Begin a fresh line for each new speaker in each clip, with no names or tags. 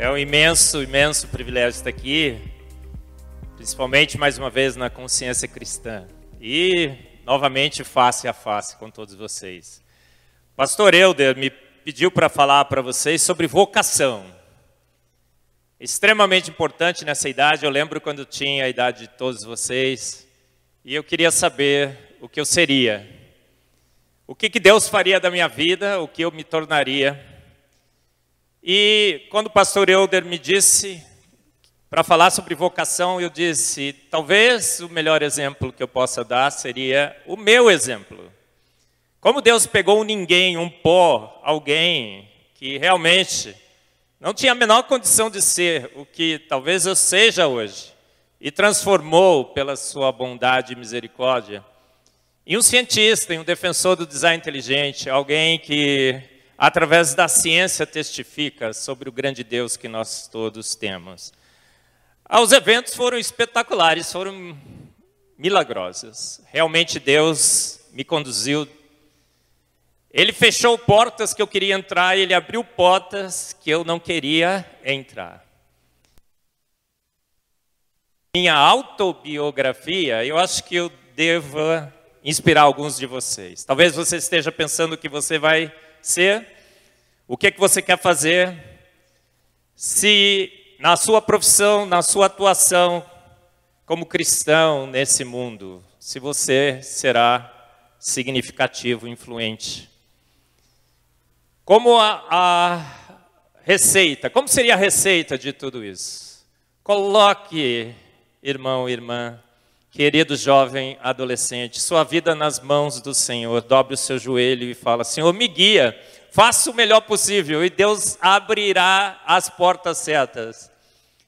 É um imenso, imenso privilégio estar aqui, principalmente mais uma vez na consciência cristã e novamente face a face com todos vocês. Pastor Elder me pediu para falar para vocês sobre vocação. Extremamente importante nessa idade, eu lembro quando tinha a idade de todos vocês e eu queria saber o que eu seria. O que, que Deus faria da minha vida, o que eu me tornaria. E quando o pastor Euder me disse para falar sobre vocação, eu disse: talvez o melhor exemplo que eu possa dar seria o meu exemplo. Como Deus pegou um ninguém, um pó, alguém que realmente não tinha a menor condição de ser o que talvez eu seja hoje, e transformou pela sua bondade e misericórdia em um cientista, em um defensor do design inteligente, alguém que através da ciência, testifica sobre o grande Deus que nós todos temos. Os eventos foram espetaculares, foram milagrosos. Realmente Deus me conduziu. Ele fechou portas que eu queria entrar, ele abriu portas que eu não queria entrar. Minha autobiografia, eu acho que eu devo inspirar alguns de vocês. Talvez você esteja pensando que você vai ser, o que é que você quer fazer, se na sua profissão, na sua atuação como cristão nesse mundo, se você será significativo, influente. Como a, a receita, como seria a receita de tudo isso? Coloque, irmão, irmã, Querido jovem adolescente, sua vida nas mãos do Senhor. Dobre o seu joelho e fala: Senhor, me guia, faça o melhor possível e Deus abrirá as portas certas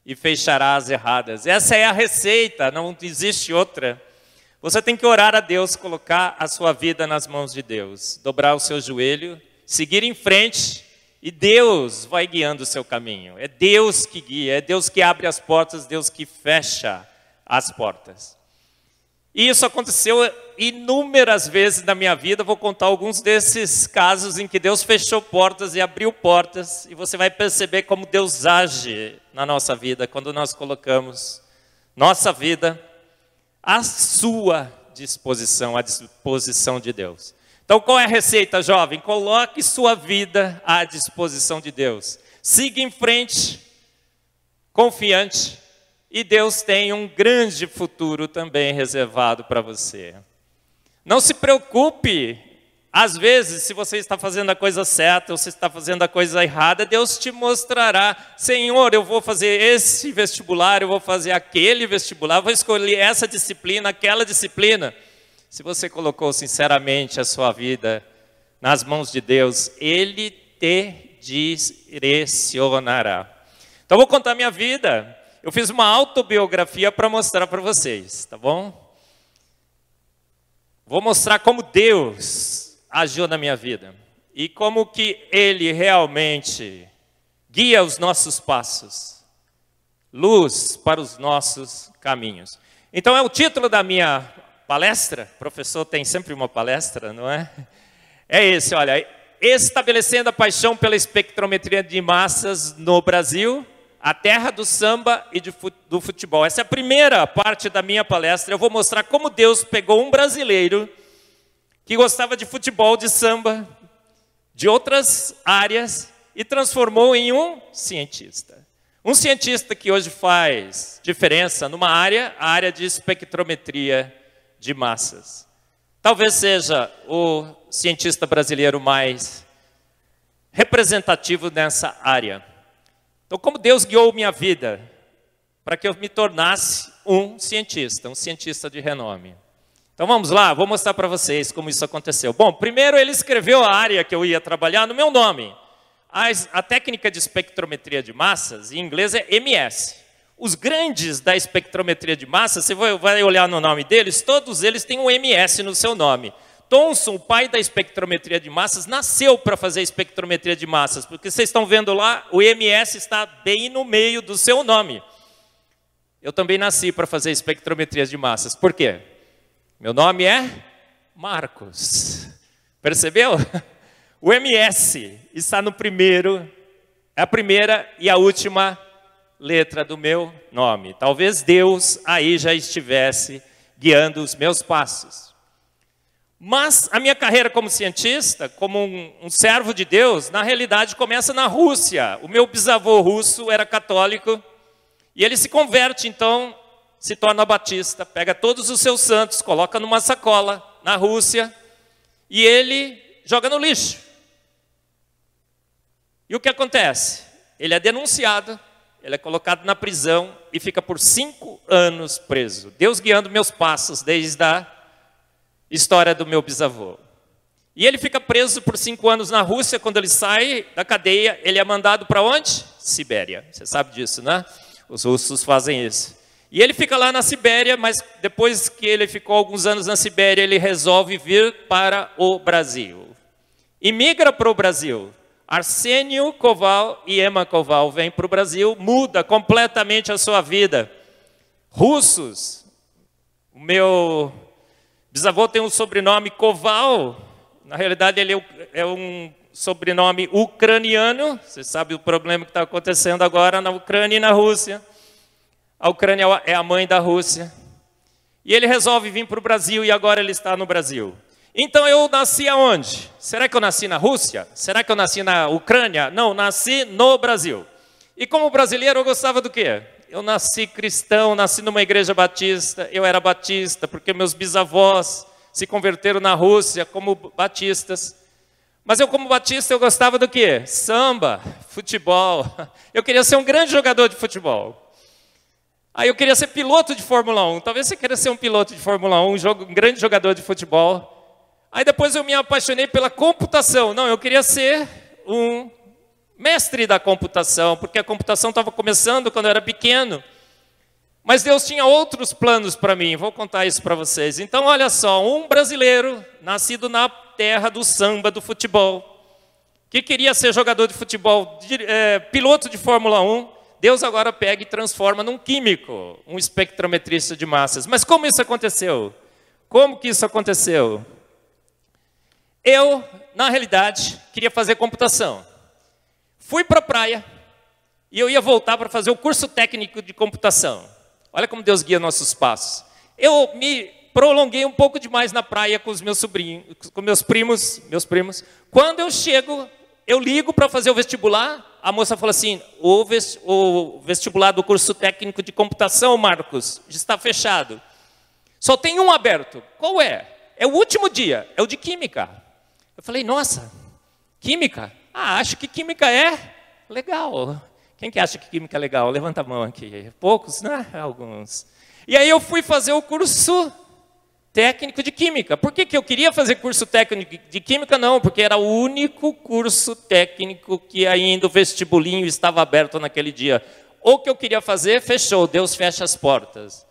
e fechará as erradas. Essa é a receita, não existe outra. Você tem que orar a Deus, colocar a sua vida nas mãos de Deus, dobrar o seu joelho, seguir em frente e Deus vai guiando o seu caminho. É Deus que guia, é Deus que abre as portas, Deus que fecha as portas. E isso aconteceu inúmeras vezes na minha vida. Vou contar alguns desses casos em que Deus fechou portas e abriu portas, e você vai perceber como Deus age na nossa vida quando nós colocamos nossa vida à sua disposição, à disposição de Deus. Então, qual é a receita, jovem? Coloque sua vida à disposição de Deus. Siga em frente, confiante, e Deus tem um grande futuro também reservado para você. Não se preocupe, às vezes, se você está fazendo a coisa certa ou se está fazendo a coisa errada, Deus te mostrará: Senhor, eu vou fazer esse vestibular, eu vou fazer aquele vestibular, vou escolher essa disciplina, aquela disciplina. Se você colocou sinceramente a sua vida nas mãos de Deus, Ele te direcionará. Então, vou contar minha vida eu fiz uma autobiografia para mostrar para vocês, tá bom? Vou mostrar como Deus agiu na minha vida e como que Ele realmente guia os nossos passos, luz para os nossos caminhos. Então é o título da minha palestra. O professor tem sempre uma palestra, não é? É esse, olha, estabelecendo a paixão pela espectrometria de massas no Brasil a terra do samba e do futebol. Essa é a primeira parte da minha palestra. Eu vou mostrar como Deus pegou um brasileiro que gostava de futebol, de samba, de outras áreas e transformou em um cientista. Um cientista que hoje faz diferença numa área, a área de espectrometria de massas. Talvez seja o cientista brasileiro mais representativo nessa área. Então, como Deus guiou minha vida para que eu me tornasse um cientista, um cientista de renome. Então vamos lá, vou mostrar para vocês como isso aconteceu. Bom, primeiro ele escreveu a área que eu ia trabalhar no meu nome. A, técnica de espectrometria de massas, em inglês é MS. Os grandes da espectrometria de massas, você vai olhar no nome deles, todos eles têm um MS no seu nome. Thomson, o pai da espectrometria de massas, nasceu para fazer espectrometria de massas, porque vocês estão vendo lá, o MS está bem no meio do seu nome. Eu também nasci para fazer espectrometria de massas. Por quê? Meu nome é Marcos. Percebeu? O MS está no primeiro É a primeira e a última letra do meu nome. Talvez Deus aí já estivesse guiando os meus passos. Mas a minha carreira como cientista, como um, um, servo de Deus, na realidade começa na Rússia. O meu bisavô russo era católico e ele se converte, então, se torna batista, pega todos os seus santos, coloca numa sacola na Rússia e ele joga no lixo. E o que acontece? Ele é denunciado, ele é colocado na prisão e fica por cinco anos preso. Deus guiando meus passos desde a história do meu bisavô. E ele fica preso por cinco anos na Rússia. Quando ele sai da cadeia, ele é mandado para onde? Sibéria. Você sabe disso, né? Os russos fazem isso. E ele fica lá na Sibéria, mas depois que ele ficou alguns anos na Sibéria, ele resolve vir para o Brasil. E migra para o Brasil. Arsênio Koval e Emma Koval vêm para o Brasil, muda completamente a sua vida. Russos, o meu bisavô tem um sobrenome Koval, na realidade ele é um sobrenome ucraniano, você sabe o problema que está acontecendo agora na Ucrânia e na Rússia. A Ucrânia é a mãe da Rússia. E ele resolve vir para o Brasil e agora ele está no Brasil. Então eu nasci aonde? Será que eu nasci na Rússia? Será que eu nasci na Ucrânia? Não, nasci no Brasil. E como brasileiro eu gostava do quê? Eu nasci cristão, nasci numa igreja batista, eu era batista, porque meus bisavós se converteram na Rússia como batistas. Mas eu, como batista, eu gostava do quê? Samba, futebol. Eu queria ser um grande jogador de futebol. Aí eu queria ser piloto de Fórmula 1. Talvez você queira ser um piloto de Fórmula 1, um, grande jogador de futebol. Aí depois eu me apaixonei pela computação. Não, eu queria ser um mestre da computação, porque a computação estava começando quando eu era pequeno. Mas Deus tinha outros planos para mim, vou contar isso para vocês. Então, olha só, um brasileiro, nascido na terra do samba, do futebol, que queria ser jogador de futebol, de, é, piloto de Fórmula 1, Deus agora pega e transforma num químico, um espectrometrista de massas. Mas como isso aconteceu? Como que isso aconteceu? Eu, na realidade, queria fazer computação. Fui para a praia e eu ia voltar para fazer o curso técnico de computação. Olha como Deus guia nossos passos. Eu me prolonguei um pouco demais na praia com os meus sobrinhos, com meus primos, meus primos. Quando eu chego, eu ligo para fazer o vestibular, a moça falou assim: o vestibular do curso técnico de computação, Marcos, está fechado. Só tem um aberto. Qual é? É o último dia, é o de química. Eu falei: nossa, química? Ah, acho que química é legal. Quem que acha que química é legal? Levanta a mão aqui. Poucos, né? Alguns. E aí eu fui fazer o curso técnico de química. Por que, que eu queria fazer curso técnico de química? Não, porque era o único curso técnico que ainda o vestibulinho estava aberto naquele dia. O que eu queria fazer, fechou. Deus fecha as portas.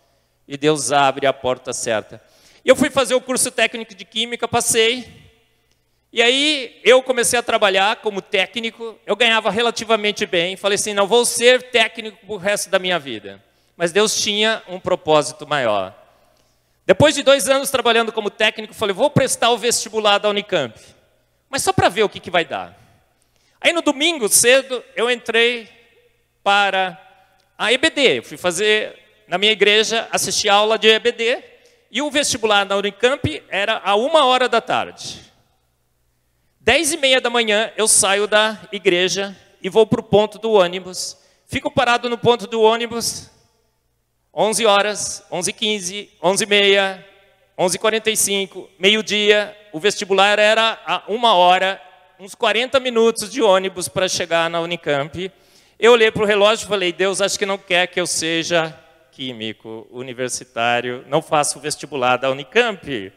E Deus abre a porta certa. Eu fui fazer o curso técnico de química, passei. E aí eu comecei a trabalhar como técnico, eu ganhava relativamente bem, falei assim, não vou ser técnico o resto da minha vida. Mas Deus tinha um propósito maior. Depois de dois anos trabalhando como técnico, falei, vou prestar o vestibular da Unicamp. Mas só para ver o que, que vai dar. Aí no domingo cedo eu entrei para a EBD. Eu fui fazer na minha igreja, assistir aula de EBD. E o vestibular da Unicamp era a uma hora da tarde. Dez e meia da manhã eu saio da igreja e vou para o ponto do ônibus. Fico parado no ponto do ônibus, 11 horas, 11 15 11 e meia, 11 45 meio-dia. O vestibular era a uma hora, uns 40 minutos de ônibus para chegar na Unicamp. Eu olhei para o relógio e falei, Deus, acho que não quer que eu seja químico universitário, não faço vestibular da Unicamp.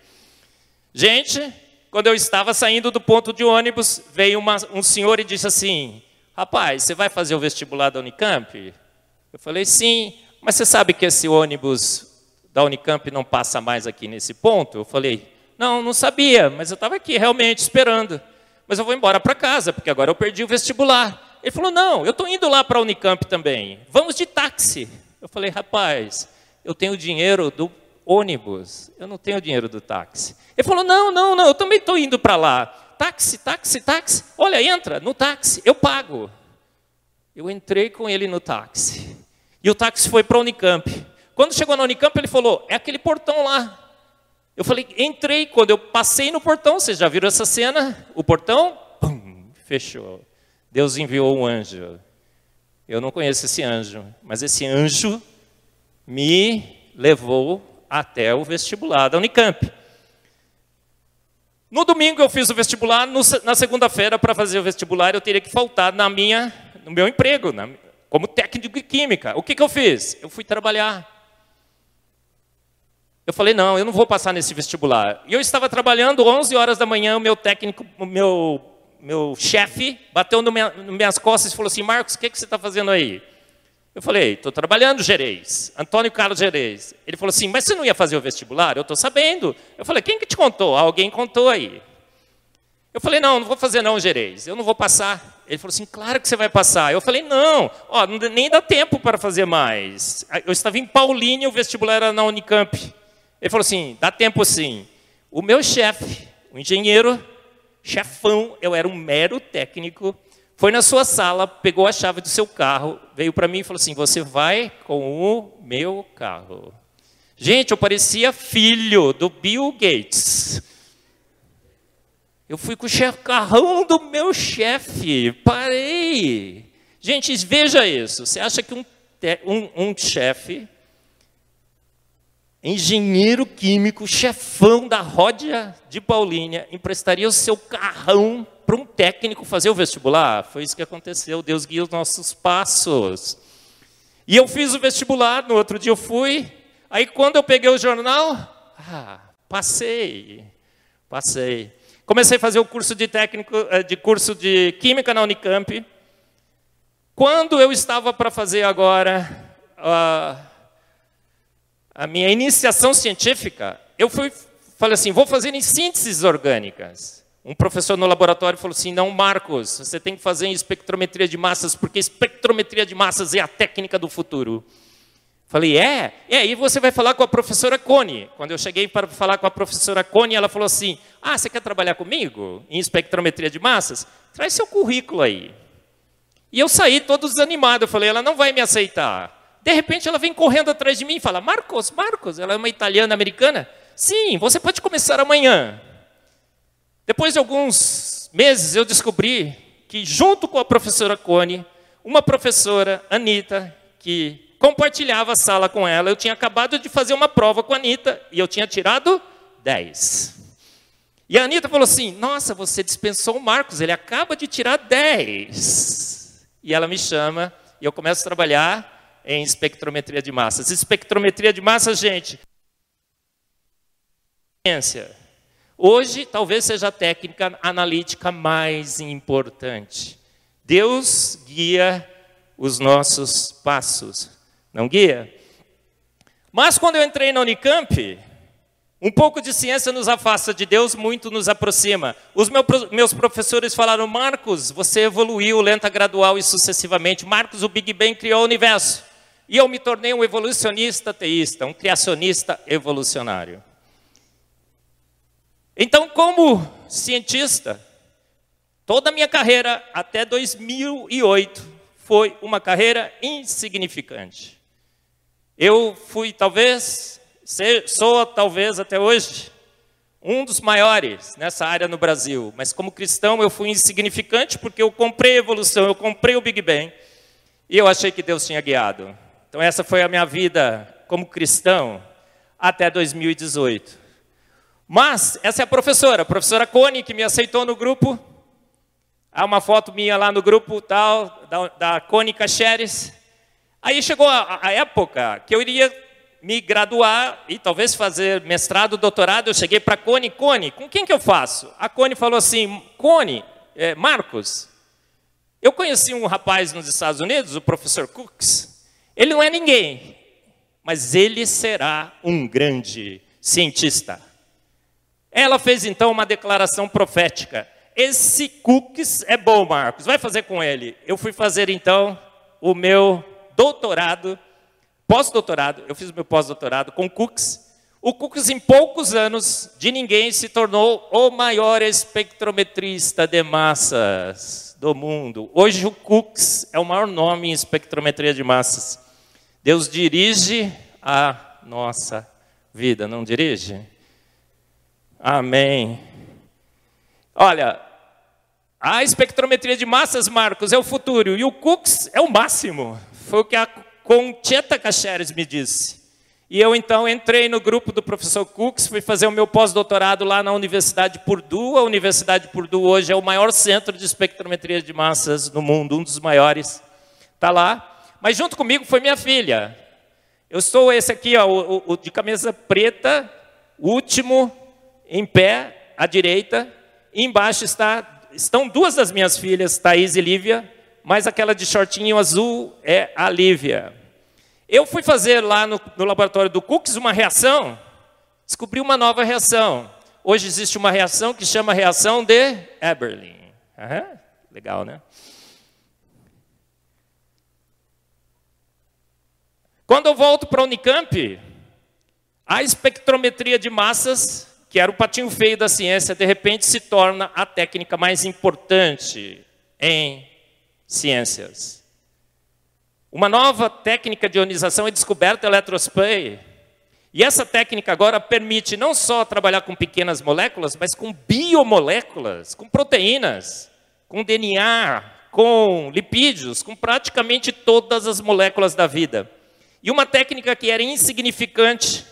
Gente, quando eu estava saindo do ponto de ônibus, veio uma, um senhor e disse assim: Rapaz, você vai fazer o vestibular da Unicamp? Eu falei: Sim, mas você sabe que esse ônibus da Unicamp não passa mais aqui nesse ponto? Eu falei: Não, não sabia, mas eu estava aqui realmente esperando. Mas eu vou embora para casa, porque agora eu perdi o vestibular. Ele falou: Não, eu estou indo lá para a Unicamp também. Vamos de táxi. Eu falei: Rapaz, eu tenho dinheiro do ônibus, eu não tenho dinheiro do táxi. Ele falou: Não, não, não, eu também estou indo para lá. Táxi, táxi, táxi. Olha, entra no táxi, eu pago. Eu entrei com ele no táxi. E o táxi foi para a Unicamp. Quando chegou na Unicamp, ele falou: é aquele portão lá. Eu falei: entrei. Quando eu passei no portão, vocês já viram essa cena? O portão, pum, fechou. Deus enviou um anjo. Eu não conheço esse anjo, mas esse anjo me levou até o vestibular da Unicamp. No domingo eu fiz o vestibular, no, na segunda-feira, para fazer o vestibular, eu teria que faltar na minha, no meu emprego, na, como técnico de química. O que, que eu fiz? Eu fui trabalhar. Eu falei, não, eu não vou passar nesse vestibular. E eu estava trabalhando, 11 horas da manhã, o meu técnico, o meu, meu chefe, bateu nas minha, minhas costas e falou assim, Marcos, o que, que você está fazendo aí? Eu falei, estou trabalhando, Gerês. Antônio Carlos Gerês. Ele falou assim, mas você não ia fazer o vestibular? Eu estou sabendo. Eu falei, quem que te contou? Alguém contou aí. Eu falei, não, não vou fazer não, Gerês. Eu não vou passar. Ele falou assim, claro que você vai passar. Eu falei, não, ó, nem dá tempo para fazer mais. Eu estava em Paulínia, o vestibular era na Unicamp. Ele falou assim, dá tempo sim. O meu chefe, o engenheiro, chefão, eu era um mero técnico, foi na sua sala, pegou a chave do seu carro, veio para mim e falou assim: Você vai com o meu carro. Gente, eu parecia filho do Bill Gates. Eu fui com o carrão do meu chefe. Parei. Gente, veja isso. Você acha que um, um, um chefe, engenheiro químico, chefão da Ródia de Paulínia, emprestaria o seu carrão para um técnico fazer o vestibular. Foi isso que aconteceu. Deus guia os nossos passos. E eu fiz o vestibular, no outro dia eu fui. Aí quando eu peguei o jornal, ah, passei. Passei. Comecei a fazer o curso de técnico, eh, de curso de química na Unicamp. Quando eu estava para fazer agora a, a minha iniciação científica, eu fui, falei assim, vou fazer em sínteses orgânicas. Um professor no laboratório falou assim: não, Marcos, você tem que fazer em espectrometria de massas, porque espectrometria de massas é a técnica do futuro. Falei, é? E aí você vai falar com a professora Cone. Quando eu cheguei para falar com a professora Cone, ela falou assim: Ah, você quer trabalhar comigo em espectrometria de massas? Traz seu currículo aí. E eu saí todo desanimado. Eu falei, ela não vai me aceitar. De repente ela vem correndo atrás de mim e fala: Marcos, Marcos, ela é uma italiana americana? Sim, você pode começar amanhã. Depois de alguns meses, eu descobri que, junto com a professora Cone, uma professora, Anitta, que compartilhava a sala com ela, eu tinha acabado de fazer uma prova com a Anitta e eu tinha tirado 10. E a Anitta falou assim: Nossa, você dispensou o Marcos, ele acaba de tirar 10. E ela me chama e eu começo a trabalhar em espectrometria de massas. Espectrometria de massas, gente. Hoje, talvez seja a técnica analítica mais importante. Deus guia os nossos passos, não guia? Mas quando eu entrei na Unicamp, um pouco de ciência nos afasta de Deus, muito nos aproxima. Os meus professores falaram: Marcos, você evoluiu lenta, gradual e sucessivamente. Marcos, o Big Bang criou o universo. E eu me tornei um evolucionista teísta, um criacionista evolucionário. Então, como cientista, toda a minha carreira até 2008 foi uma carreira insignificante. Eu fui talvez, sou talvez até hoje, um dos maiores nessa área no Brasil, mas como cristão eu fui insignificante porque eu comprei a evolução, eu comprei o Big Bang e eu achei que Deus tinha guiado. Então essa foi a minha vida como cristão até 2018. Mas essa é a professora, a professora Cone, que me aceitou no grupo. Há uma foto minha lá no grupo tal, da, da Cone Cacheres. Aí chegou a, a época que eu iria me graduar e talvez fazer mestrado, doutorado. Eu cheguei para a Cone, Cone, com quem que eu faço? A Cone falou assim, Cone, é, Marcos, eu conheci um rapaz nos Estados Unidos, o professor Cooks. Ele não é ninguém, mas ele será um grande cientista. Ela fez então uma declaração profética. Esse cookies é bom, Marcos, vai fazer com ele. Eu fui fazer então o meu doutorado, pós-doutorado, eu fiz o meu pós-doutorado com cookies. O Cooks, em poucos anos, de ninguém, se tornou o maior espectrometrista de massas do mundo. Hoje o Cooks é o maior nome em espectrometria de massas. Deus dirige a nossa vida, não dirige? Amém. Olha, a espectrometria de massas, Marcos, é o futuro e o Cooks é o máximo. Foi o que a Concheta Cacheres me disse. E eu então entrei no grupo do professor Cooks, fui fazer o meu pós-doutorado lá na Universidade de Purdue. A Universidade de Purdue hoje é o maior centro de espectrometria de massas no mundo, um dos maiores. Está lá. Mas junto comigo foi minha filha. Eu sou esse aqui, ó, o, o de camisa preta, último, em pé, à direita. E embaixo está, estão duas das minhas filhas, Thaís e Lívia, mas aquela de shortinho azul é a Lívia. Eu fui fazer lá no, no laboratório do Cooks uma reação, descobri uma nova reação. Hoje existe uma reação que chama reação de Eberlin. Uhum, legal, né? Quando eu volto para a Unicamp, a espectrometria de massas, que era o patinho feio da ciência, de repente se torna a técnica mais importante em ciências. Uma nova técnica de ionização é descoberta eletrospray. E essa técnica agora permite não só trabalhar com pequenas moléculas, mas com biomoléculas, com proteínas, com DNA, com lipídios, com praticamente todas as moléculas da vida. E uma técnica que era insignificante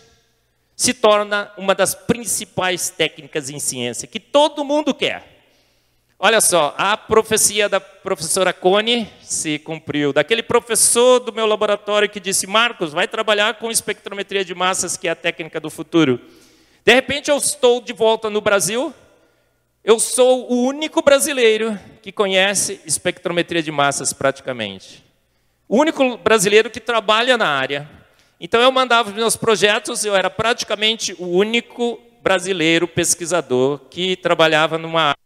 se torna uma das principais técnicas em ciência, que todo mundo quer. Olha só, a profecia da professora Cone se cumpriu. Daquele professor do meu laboratório que disse: Marcos, vai trabalhar com espectrometria de massas, que é a técnica do futuro. De repente eu estou de volta no Brasil. Eu sou o único brasileiro que conhece espectrometria de massas praticamente. O único brasileiro que trabalha na área. Então eu mandava meus projetos, eu era praticamente o único brasileiro pesquisador que trabalhava numa área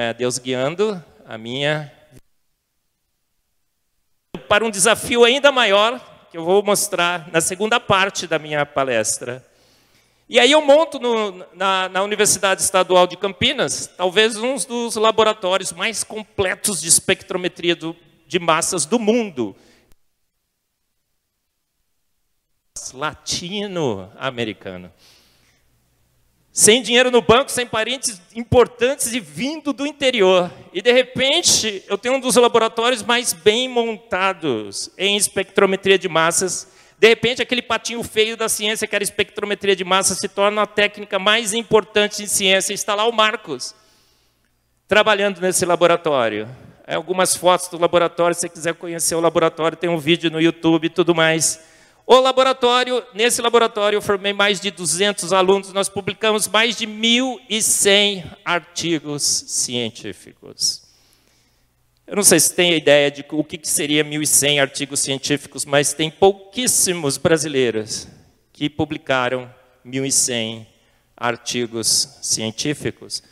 É Deus guiando a minha para um desafio ainda maior que eu vou mostrar na segunda parte da minha palestra. E aí eu monto no, na, na, Universidade Estadual de Campinas, talvez um dos laboratórios mais completos de espectrometria do, de massas do mundo. Latino-americano sem dinheiro no banco, sem parentes importantes e vindo do interior. E de repente, eu tenho um dos laboratórios mais bem montados em espectrometria de massas. De repente, aquele patinho feio da ciência, que era espectrometria de massas, se torna a técnica mais importante em ciência. Está lá o Marcos, trabalhando nesse laboratório. É algumas fotos do laboratório, se você quiser conhecer o laboratório, tem um vídeo no YouTube e tudo mais. O laboratório, nesse laboratório eu formei mais de 200 alunos, nós publicamos mais de 1.100 artigos científicos. Eu não sei se tem ideia de o que seria 1.100 artigos científicos, mas tem pouquíssimos brasileiros que publicaram 1.100 artigos científicos.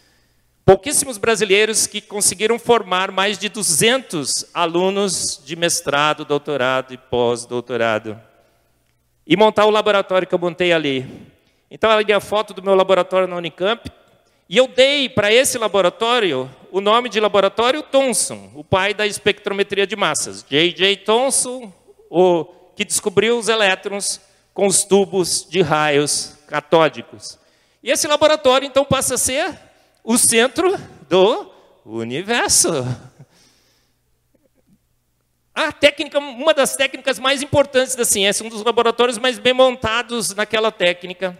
Pouquíssimos brasileiros que conseguiram formar mais de 200 alunos de mestrado, doutorado e pós-doutorado e montar o laboratório que eu montei ali. Então, ali a foto do meu laboratório na Unicamp, e eu dei para esse laboratório o nome de laboratório Thomson, o pai da espectrometria de massas. J.J. Thomson, o que descobriu os elétrons com os tubos de raios catódicos. E esse laboratório, então, passa a ser o centro do universo. A técnica, uma das técnicas mais importantes da ciência, um dos laboratórios mais bem montados naquela técnica,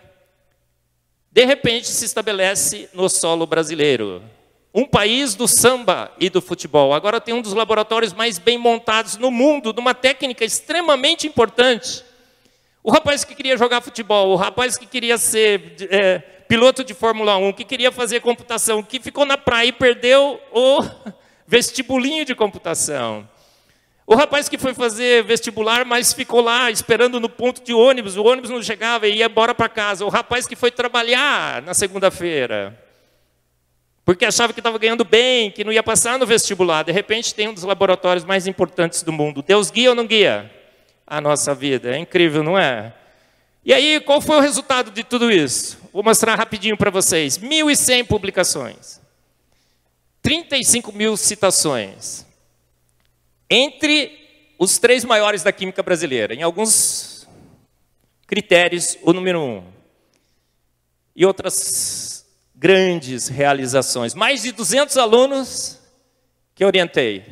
de repente se estabelece no solo brasileiro. Um país do samba e do futebol. Agora tem um dos laboratórios mais bem montados no mundo, numa técnica extremamente importante. O rapaz que queria jogar futebol, o rapaz que queria ser é, piloto de Fórmula 1, que queria fazer computação, que ficou na praia e perdeu o vestibulinho de computação. O rapaz que foi fazer vestibular, mas ficou lá esperando no ponto de ônibus, o ônibus não chegava e ia embora para casa. O rapaz que foi trabalhar na segunda-feira, porque achava que estava ganhando bem, que não ia passar no vestibular. De repente tem um dos laboratórios mais importantes do mundo. Deus guia ou não guia a nossa vida? É incrível, não é? E aí, qual foi o resultado de tudo isso? Vou mostrar rapidinho para vocês. 1.100 publicações. 35 mil citações. Entre os três maiores da química brasileira. Em alguns critérios, o número um. E outras grandes realizações. Mais de 200 alunos que orientei.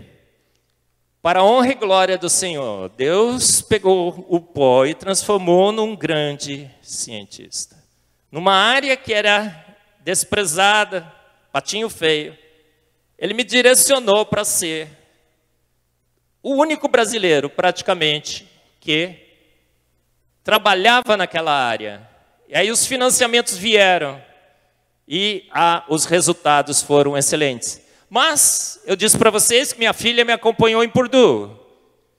Para a honra e glória do Senhor, Deus pegou o pó e transformou num grande cientista. Numa área que era desprezada, patinho feio, ele me direcionou para ser o único brasileiro, praticamente, que trabalhava naquela área. E aí os financiamentos vieram e ah, os resultados foram excelentes. Mas eu disse para vocês que minha filha me acompanhou em Purdue.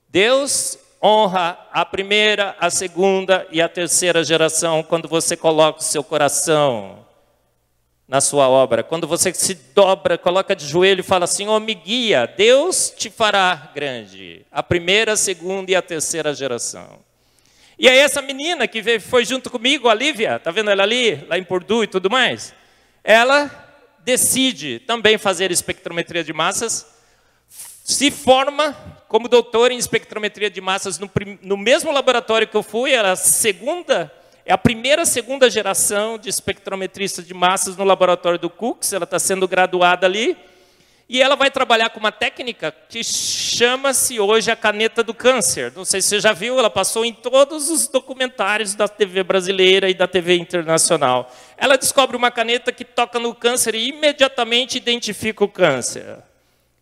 Deus honra a primeira, a segunda e a terceira geração quando você coloca o seu coração na sua obra. Quando você se dobra, coloca de joelho e fala assim: "Oh, me guia, Deus te fará grande". A primeira, a segunda e a terceira geração. E aí essa menina que foi junto comigo, a Lívia, tá vendo ela ali, lá em Purdue e tudo mais? Ela decide também fazer espectrometria de massas, se forma como doutor em espectrometria de massas no, no mesmo laboratório que eu fui, era a segunda, é a primeira, segunda geração de espectrometristas de massas no laboratório do Cooks, ela está sendo graduada ali, e ela vai trabalhar com uma técnica que chama-se hoje a caneta do câncer. Não sei se você já viu, ela passou em todos os documentários da TV brasileira e da TV internacional. Ela descobre uma caneta que toca no câncer e imediatamente identifica o câncer.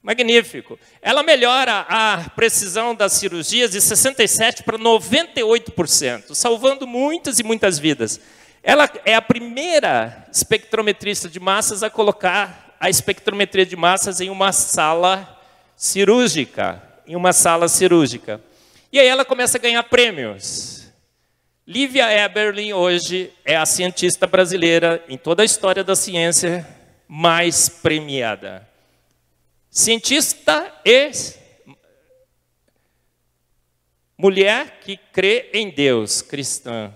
Magnífico. Ela melhora a precisão das cirurgias de 67% para 98%, salvando muitas e muitas vidas. Ela é a primeira espectrometrista de massas a colocar a espectrometria de massas em uma sala cirúrgica, em uma sala cirúrgica. E aí ela começa a ganhar prêmios. Lívia Eberlin hoje é a cientista brasileira em toda a história da ciência mais premiada. Cientista e mulher que crê em Deus, cristã,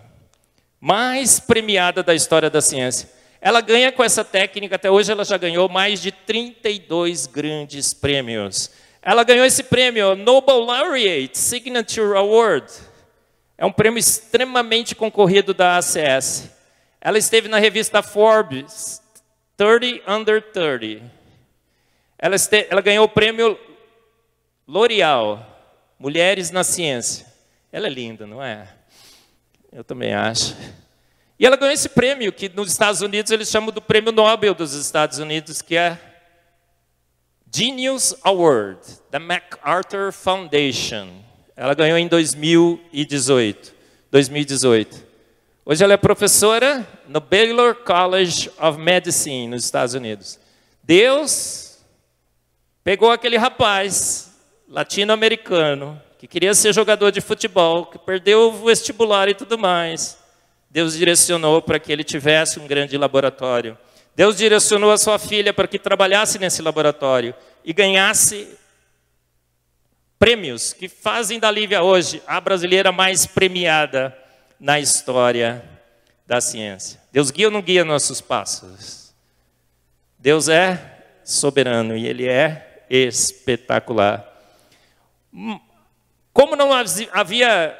mais premiada da história da ciência. Ela ganha com essa técnica, até hoje ela já ganhou mais de 32 grandes prêmios. Ela ganhou esse prêmio, Nobel Laureate Signature Award. É um prêmio extremamente concorrido da ACS. Ela esteve na revista Forbes 30 Under 30. Ela, este, ela ganhou o prêmio L'Oreal, Mulheres na Ciência. Ela é linda, não é? Eu também acho. E ela ganhou esse prêmio, que nos Estados Unidos eles chamam do Prêmio Nobel dos Estados Unidos, que é Genius Award, da MacArthur Foundation. Ela ganhou em 2018. 2018. Hoje ela é professora no Baylor College of Medicine, nos Estados Unidos. Deus pegou aquele rapaz latino-americano que queria ser jogador de futebol, que perdeu o vestibular e tudo mais Deus direcionou para que ele tivesse um grande laboratório. Deus direcionou a sua filha para que trabalhasse nesse laboratório e ganhasse prêmios que fazem da Lívia hoje a brasileira mais premiada na história da ciência. Deus guia ou não guia nossos passos? Deus é soberano e ele é espetacular. Hum, como não havia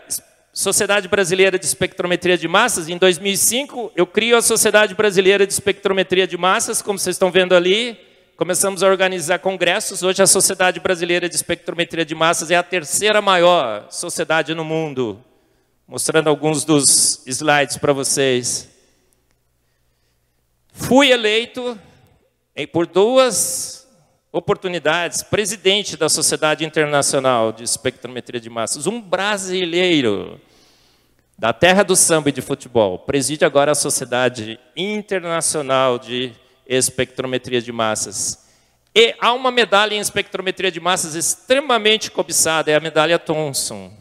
Sociedade Brasileira de Espectrometria de Massas, em 2005, eu crio a Sociedade Brasileira de Espectrometria de Massas, como vocês estão vendo ali. Começamos a organizar congressos. Hoje, a Sociedade Brasileira de Espectrometria de Massas é a terceira maior sociedade no mundo. Mostrando alguns dos slides para vocês. Fui eleito por duas oportunidades, presidente da Sociedade Internacional de Espectrometria de Massas, um brasileiro da terra do samba e de futebol, preside agora a Sociedade Internacional de Espectrometria de Massas. E há uma medalha em espectrometria de massas extremamente cobiçada, é a medalha Thomson.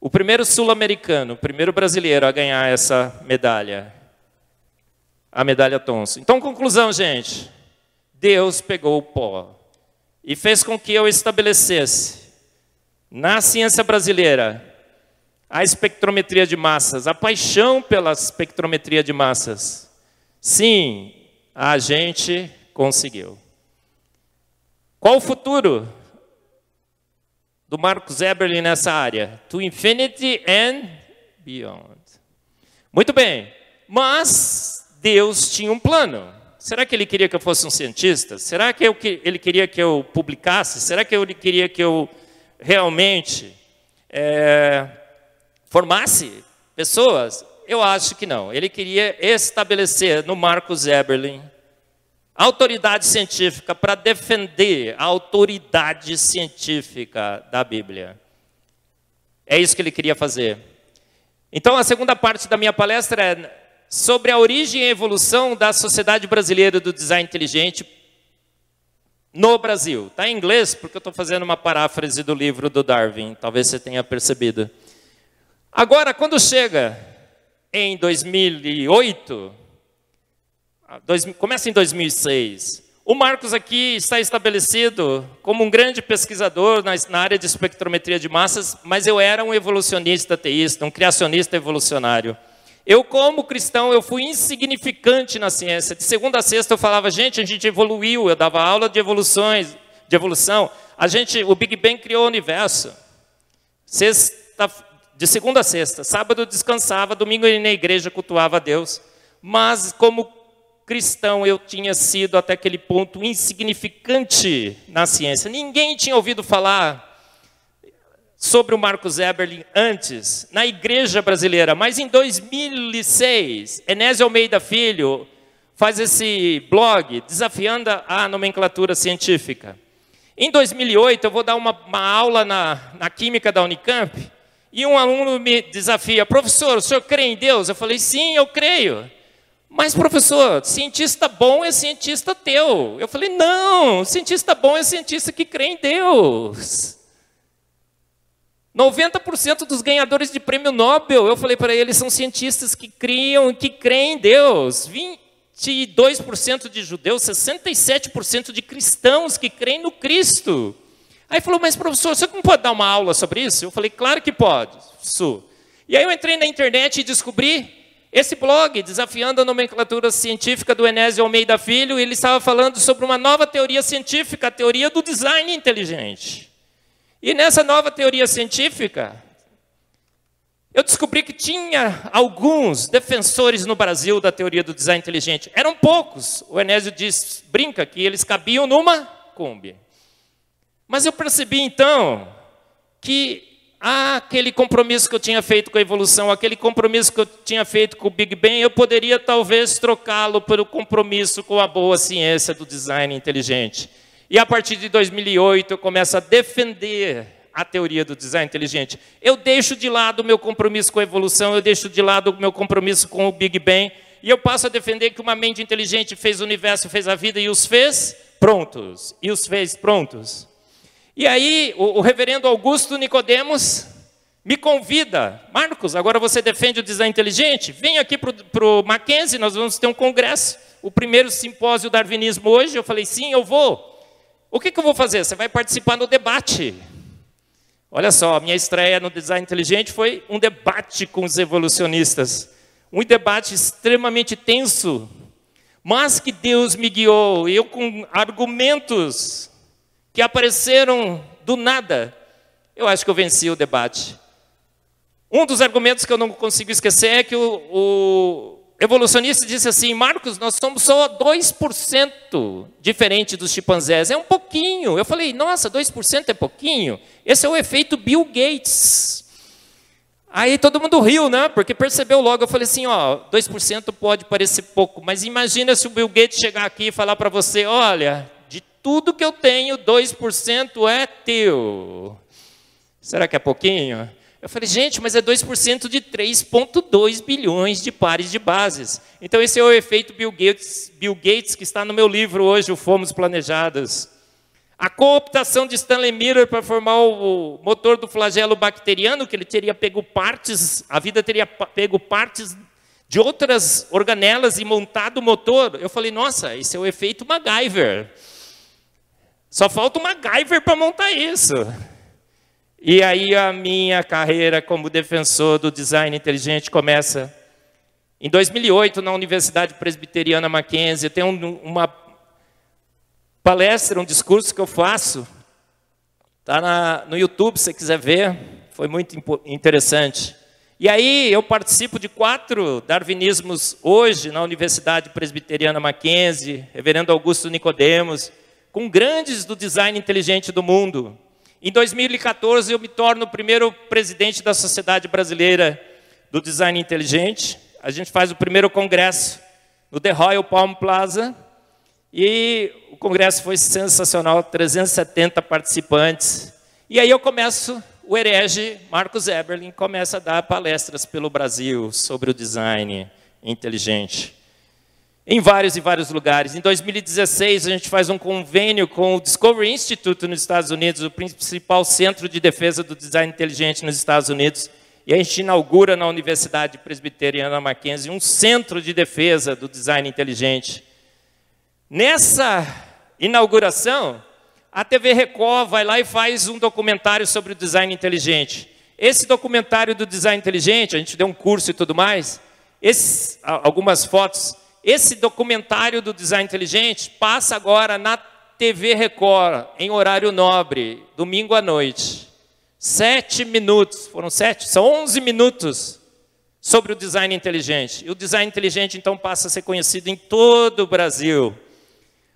O primeiro sul-americano, o primeiro brasileiro a ganhar essa medalha. A medalha Thomson. Então, conclusão, gente. Deus pegou o pó e fez com que eu estabelecesse na ciência brasileira a espectrometria de massas, a paixão pela espectrometria de massas. Sim, a gente conseguiu. Qual o futuro do Marcos Eberlin nessa área? To infinity and beyond. Muito bem, mas Deus tinha um plano. Será que ele queria que eu fosse um cientista? Será que ele queria que eu publicasse? Será que ele queria que eu realmente é, formasse pessoas? Eu acho que não. Ele queria estabelecer no Marcos Eberlin autoridade científica para defender a autoridade científica da Bíblia. É isso que ele queria fazer. Então, a segunda parte da minha palestra é sobre a origem e evolução da sociedade brasileira do design inteligente no Brasil. Está em inglês porque eu estou fazendo uma paráfrase do livro do Darwin, talvez você tenha percebido. Agora, quando chega em 2008, dois, começa em 2006, o Marcos aqui está estabelecido como um grande pesquisador na, na área de espectrometria de massas, mas eu era um evolucionista teísta, um criacionista evolucionário. Eu, como cristão, eu fui insignificante na ciência. De segunda a sexta eu falava, gente, a gente evoluiu, eu dava aula de evoluções, de evolução. A gente, o Big Bang criou o universo. Sexta, de segunda a sexta, sábado eu descansava, domingo eu ia na igreja cultuava a Deus. Mas como cristão eu tinha sido até aquele ponto insignificante na ciência. Ninguém tinha ouvido falar sobre o Marcos Eberlin antes, na igreja brasileira, mas em 2006, Enésio Almeida Filho faz esse blog desafiando a nomenclatura científica. Em 2008, eu vou dar uma, uma aula na, na Química da Unicamp, e um aluno me desafia, professor, o senhor crê em Deus? Eu falei, sim, eu creio. Mas, professor, cientista bom é cientista teu. Eu falei, não, cientista bom é cientista que crê em Deus. 90% dos ganhadores de prêmio Nobel, eu falei para eles, são cientistas que criam e que creem em Deus. 22% de judeus, 67% de cristãos que creem no Cristo. Aí falou, mas professor, você não pode dar uma aula sobre isso? Eu falei, claro que pode. Su. E aí eu entrei na internet e descobri esse blog, desafiando a nomenclatura científica do Enésio Almeida Filho, ele estava falando sobre uma nova teoria científica, a teoria do design inteligente. E nessa nova teoria científica, eu descobri que tinha alguns defensores no Brasil da teoria do design inteligente. Eram poucos. O Enésio diz, brinca que eles cabiam numa Kombi. Mas eu percebi então que aquele compromisso que eu tinha feito com a evolução, aquele compromisso que eu tinha feito com o Big Bang, eu poderia talvez trocá-lo pelo compromisso com a boa ciência do design inteligente. E a partir de 2008 eu começo a defender a teoria do design inteligente. Eu deixo de lado o meu compromisso com a evolução, eu deixo de lado o meu compromisso com o Big Bang, e eu passo a defender que uma mente inteligente fez o universo, fez a vida e os fez prontos. E os fez prontos. E aí o, o reverendo Augusto Nicodemos me convida, Marcos, agora você defende o design inteligente? Vem aqui para o Mackenzie, nós vamos ter um congresso, o primeiro simpósio darwinismo hoje. Eu falei, sim, eu vou. O que, que eu vou fazer? Você vai participar no debate. Olha só, a minha estreia no Design Inteligente foi um debate com os evolucionistas. Um debate extremamente tenso, mas que Deus me guiou, eu com argumentos que apareceram do nada, eu acho que eu venci o debate. Um dos argumentos que eu não consigo esquecer é que o, o evolucionista disse assim: Marcos, nós somos só 2% diferente dos chimpanzés. É um pouquinho. Eu falei: nossa, 2% é pouquinho? Esse é o efeito Bill Gates. Aí todo mundo riu, né? Porque percebeu logo. Eu falei assim: ó, 2% pode parecer pouco, mas imagina se o Bill Gates chegar aqui e falar para você: olha, de tudo que eu tenho, 2% é teu. Será que é pouquinho? Eu falei, gente, mas é 2% de 3,2 bilhões de pares de bases. Então, esse é o efeito Bill Gates, Bill Gates, que está no meu livro hoje, o Fomos Planejados. A cooptação de Stanley Miller para formar o motor do flagelo bacteriano, que ele teria pego partes, a vida teria pego partes de outras organelas e montado o motor. Eu falei, nossa, esse é o efeito MacGyver. Só falta o MacGyver para montar isso. E aí a minha carreira como defensor do design inteligente começa. Em 2008, na Universidade Presbiteriana Mackenzie, tem um, uma palestra, um discurso que eu faço. Está no YouTube, se você quiser ver. Foi muito interessante. E aí eu participo de quatro darwinismos hoje na Universidade Presbiteriana Mackenzie, Reverendo Augusto Nicodemos, com grandes do design inteligente do mundo. Em 2014 eu me torno o primeiro presidente da Sociedade Brasileira do Design Inteligente. A gente faz o primeiro congresso no The Royal Palm Plaza e o congresso foi sensacional, 370 participantes. E aí eu começo o herege Marcos Eberlin começa a dar palestras pelo Brasil sobre o design inteligente. Em vários e vários lugares. Em 2016, a gente faz um convênio com o Discovery Institute nos Estados Unidos, o principal centro de defesa do design inteligente nos Estados Unidos. E a gente inaugura na Universidade Presbiteriana Mackenzie um centro de defesa do design inteligente. Nessa inauguração, a TV Record vai lá e faz um documentário sobre o design inteligente. Esse documentário do design inteligente, a gente deu um curso e tudo mais, esse, algumas fotos. Esse documentário do design inteligente passa agora na TV Record, em horário nobre, domingo à noite. Sete minutos, foram sete? São onze minutos sobre o design inteligente. E o design inteligente, então, passa a ser conhecido em todo o Brasil.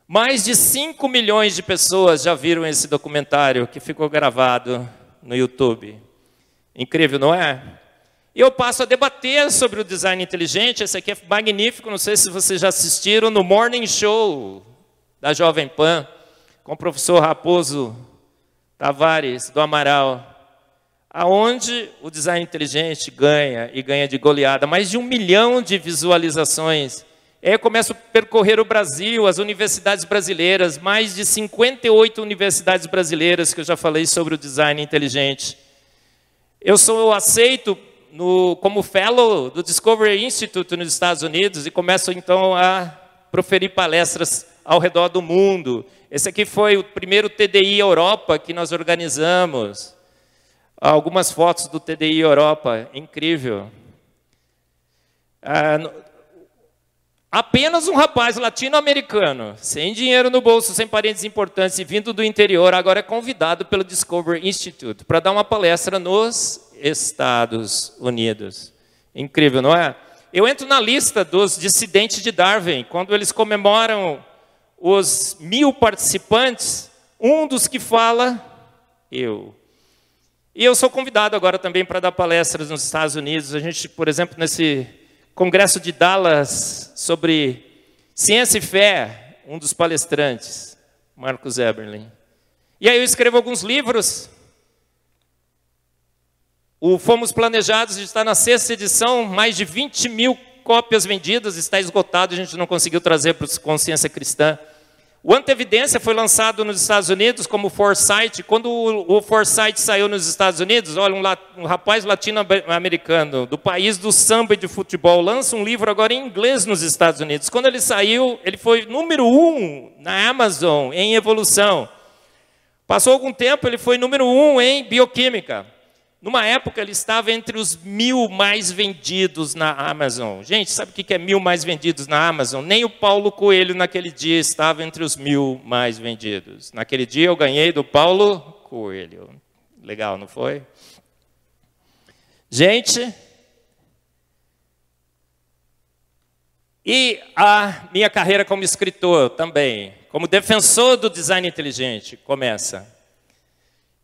Mais de 5 milhões de pessoas já viram esse documentário que ficou gravado no YouTube. Incrível, não é? E eu passo a debater sobre o design inteligente. Esse aqui é magnífico, não sei se vocês já assistiram no Morning Show da Jovem Pan, com o professor Raposo Tavares do Amaral, aonde o design inteligente ganha e ganha de goleada, mais de um milhão de visualizações eu começo a percorrer o Brasil, as universidades brasileiras, mais de 58 universidades brasileiras que eu já falei sobre o design inteligente. Eu sou aceito no, como fellow do Discovery Institute nos Estados Unidos e começo então a proferir palestras ao redor do mundo. Esse aqui foi o primeiro TDI Europa que nós organizamos. Algumas fotos do TDI Europa, incrível. Ah, Apenas um rapaz latino-americano, sem dinheiro no bolso, sem parentes importantes e vindo do interior, agora é convidado pelo Discovery Institute para dar uma palestra nos Estados Unidos. Incrível, não é? Eu entro na lista dos dissidentes de Darwin, quando eles comemoram os mil participantes, um dos que fala, eu. E eu sou convidado agora também para dar palestras nos Estados Unidos. A gente, por exemplo, nesse Congresso de Dallas sobre ciência e fé, um dos palestrantes, Marcos Eberlin. E aí eu escrevo alguns livros. O Fomos Planejados está na sexta edição, mais de 20 mil cópias vendidas, está esgotado, a gente não conseguiu trazer para consciência cristã. O Antevidência foi lançado nos Estados Unidos como Foresight. Quando o Foresight saiu nos Estados Unidos, olha, um, um rapaz latino-americano do país do samba e de futebol lança um livro agora em inglês nos Estados Unidos. Quando ele saiu, ele foi número um na Amazon em evolução. Passou algum tempo, ele foi número um em bioquímica. Numa época, ele estava entre os mil mais vendidos na Amazon. Gente, sabe o que é mil mais vendidos na Amazon? Nem o Paulo Coelho, naquele dia, estava entre os mil mais vendidos. Naquele dia, eu ganhei do Paulo Coelho. Legal, não foi? Gente, e a minha carreira como escritor também, como defensor do design inteligente, começa.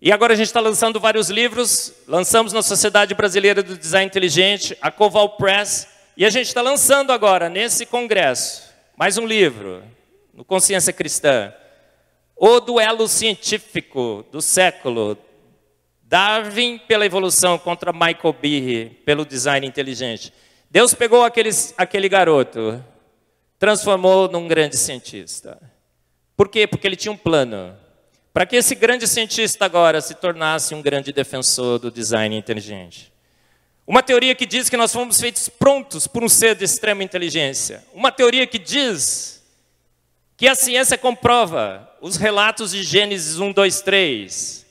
E agora a gente está lançando vários livros, lançamos na Sociedade Brasileira do Design Inteligente, a Coval Press, e a gente está lançando agora, nesse congresso, mais um livro, no Consciência Cristã, O Duelo Científico do Século, Darwin pela evolução contra Michael Behe pelo design inteligente. Deus pegou aqueles, aquele garoto, transformou num grande cientista. Por quê? Porque ele tinha um plano para que esse grande cientista agora se tornasse um grande defensor do design inteligente. Uma teoria que diz que nós fomos feitos prontos por um ser de extrema inteligência. Uma teoria que diz que a ciência comprova os relatos de Gênesis 1, 2, 3.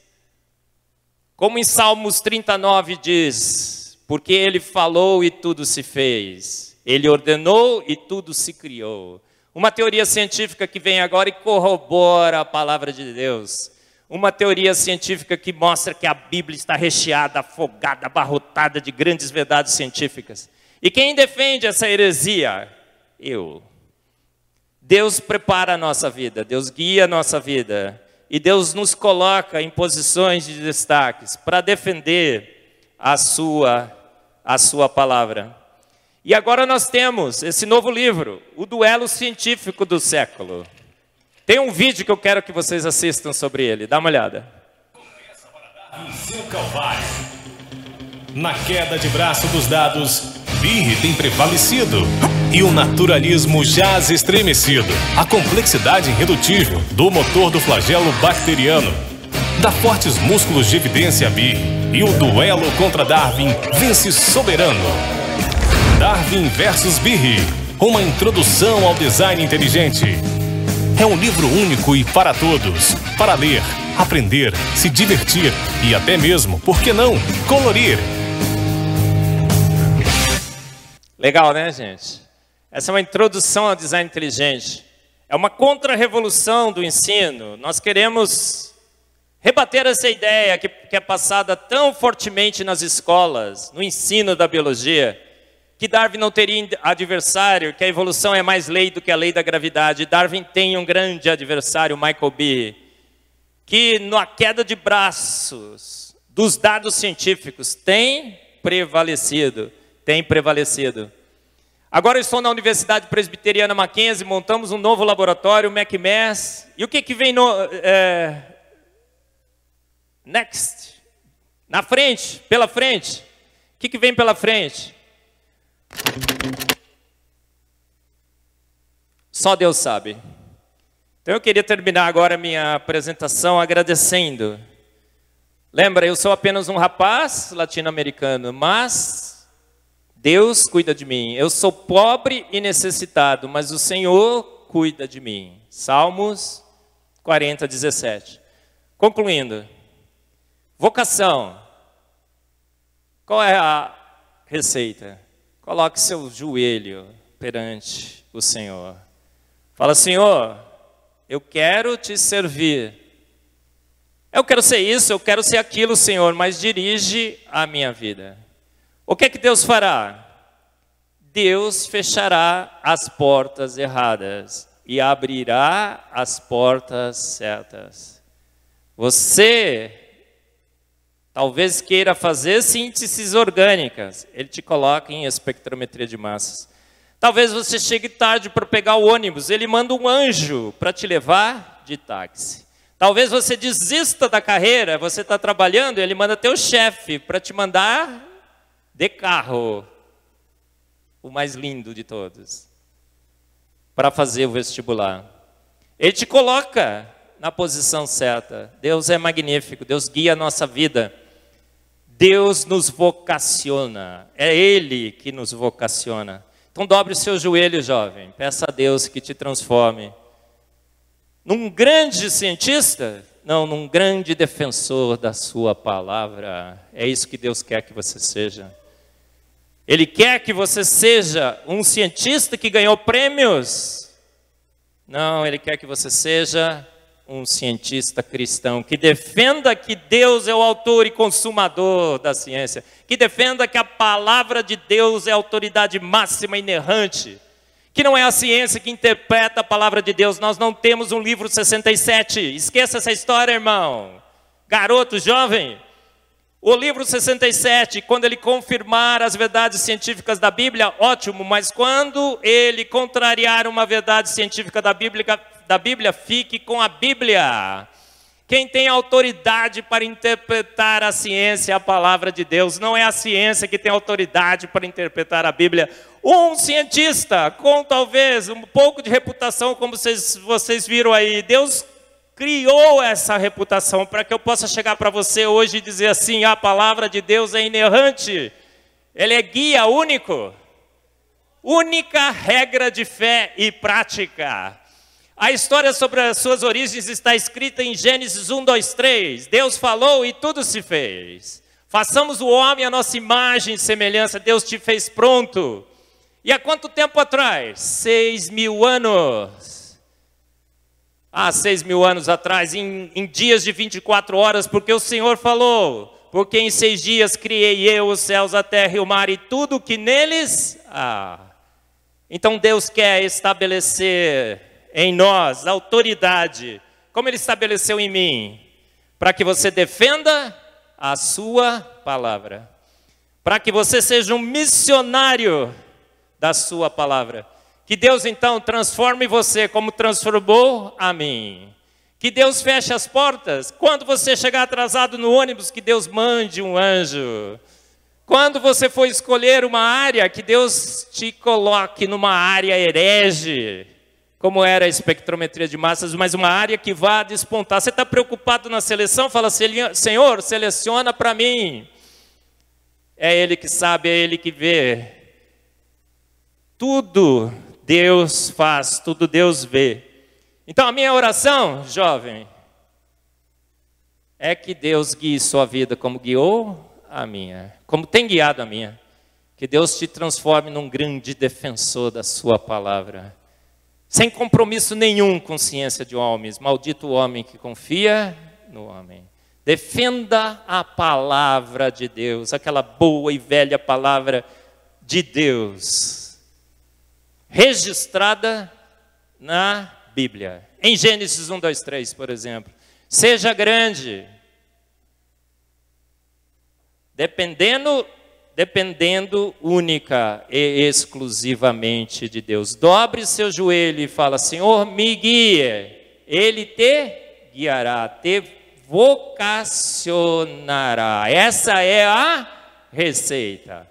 Como em Salmos 39 diz: Porque ele falou e tudo se fez, ele ordenou e tudo se criou. Uma teoria científica que vem agora e corrobora a palavra de Deus. Uma teoria científica que mostra que a Bíblia está recheada, afogada, abarrotada de grandes verdades científicas. E quem defende essa heresia? Eu. Deus prepara a nossa vida, Deus guia a nossa vida. E Deus nos coloca em posições de destaques para defender a sua, a sua palavra. E agora nós temos esse novo livro, O Duelo Científico do Século. Tem um vídeo que eu quero que vocês assistam sobre ele, dá uma olhada.
Na queda de braço dos dados, Birre tem prevalecido e o naturalismo jaz estremecido. A complexidade irredutível do motor do flagelo bacteriano dá fortes músculos de evidência a Birre e o duelo contra Darwin vence soberano. Darwin versus Birri, uma introdução ao design inteligente. É um livro único e para todos, para ler, aprender, se divertir e até mesmo, por que não, colorir.
Legal, né, gente? Essa é uma introdução ao design inteligente. É uma contra-revolução do ensino. Nós queremos rebater essa ideia que, que é passada tão fortemente nas escolas, no ensino da biologia que Darwin não teria adversário, que a evolução é mais lei do que a lei da gravidade. Darwin tem um grande adversário, Michael B. Que na queda de braços dos dados científicos tem prevalecido, tem prevalecido. Agora eu estou na Universidade Presbiteriana Mackenzie, montamos um novo laboratório, MacMass. E o que, que vem no. É, next. Na frente, pela frente. O que, que vem pela frente? Só Deus sabe. Então eu queria terminar agora minha apresentação agradecendo. Lembra, eu sou apenas um rapaz latino-americano, mas Deus cuida de mim. Eu sou pobre e necessitado, mas o Senhor cuida de mim. Salmos 40, 17. Concluindo, vocação. Qual é a receita? Coloque seu joelho perante o Senhor. Fala, Senhor, eu quero te servir. Eu quero ser isso, eu quero ser aquilo, Senhor, mas dirige a minha vida. O que é que Deus fará? Deus fechará as portas erradas e abrirá as portas certas. Você talvez queira fazer sínteses orgânicas, ele te coloca em espectrometria de massas. Talvez você chegue tarde para pegar o ônibus, ele manda um anjo para te levar de táxi. Talvez você desista da carreira, você está trabalhando, ele manda teu chefe para te mandar de carro, o mais lindo de todos, para fazer o vestibular. Ele te coloca na posição certa. Deus é magnífico, Deus guia a nossa vida. Deus nos vocaciona, é Ele que nos vocaciona. Então dobre o seu joelho, jovem, peça a Deus que te transforme num grande cientista, não, num grande defensor da sua palavra. É isso que Deus quer que você seja. Ele quer que você seja um cientista que ganhou prêmios. Não, ele quer que você seja um cientista cristão que defenda que Deus é o autor e consumador da ciência, que defenda que a palavra de Deus é a autoridade máxima e inerrante, que não é a ciência que interpreta a palavra de Deus, nós não temos um livro 67, esqueça essa história, irmão. Garoto, jovem, o livro 67, quando ele confirmar as verdades científicas da Bíblia, ótimo, mas quando ele contrariar uma verdade científica da Bíblia, da Bíblia, fique com a Bíblia. Quem tem autoridade para interpretar a ciência é a palavra de Deus, não é a ciência que tem autoridade para interpretar a Bíblia. Um cientista com talvez um pouco de reputação, como vocês, vocês viram aí, Deus criou essa reputação para que eu possa chegar para você hoje e dizer assim: a palavra de Deus é inerrante, ele é guia único, única regra de fé e prática. A história sobre as suas origens está escrita em Gênesis 1, 2, 3. Deus falou e tudo se fez. Façamos o homem a nossa imagem e semelhança. Deus te fez pronto. E há quanto tempo atrás? Seis mil anos. Há seis mil anos atrás, em, em dias de 24 horas, porque o Senhor falou: Porque em seis dias criei eu os céus, a terra e o mar e tudo que neles há. Então Deus quer estabelecer em nós autoridade, como Ele estabeleceu em mim, para que você defenda a Sua palavra, para que você seja um missionário da Sua palavra. Que Deus então transforme você como transformou a mim. Que Deus feche as portas. Quando você chegar atrasado no ônibus, que Deus mande um anjo. Quando você for escolher uma área, que Deus te coloque numa área herege, como era a espectrometria de massas, mas uma área que vá despontar. Você está preocupado na seleção? Fala, Senhor, seleciona para mim. É Ele que sabe, é Ele que vê. Tudo Deus faz, tudo Deus vê. Então a minha oração, jovem, é que Deus guie sua vida como guiou a minha, como tem guiado a minha. Que Deus te transforme num grande defensor da sua palavra. Sem compromisso nenhum com ciência de homens. Maldito o homem que confia no homem. Defenda a palavra de Deus, aquela boa e velha palavra de Deus registrada na Bíblia. Em Gênesis 1, 2, 3, por exemplo. Seja grande, dependendo, dependendo única e exclusivamente de Deus. Dobre seu joelho e fala: Senhor, me guie. Ele te guiará, te vocacionará. Essa é a receita.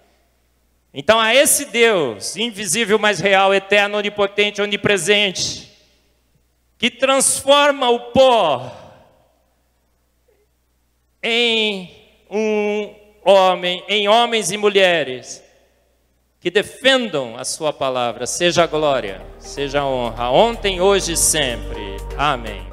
Então, a esse Deus, invisível, mas real, eterno, onipotente, onipresente, que transforma o pó em um homem, em homens e mulheres que defendam a sua palavra, seja a glória, seja a honra, ontem, hoje e sempre. Amém.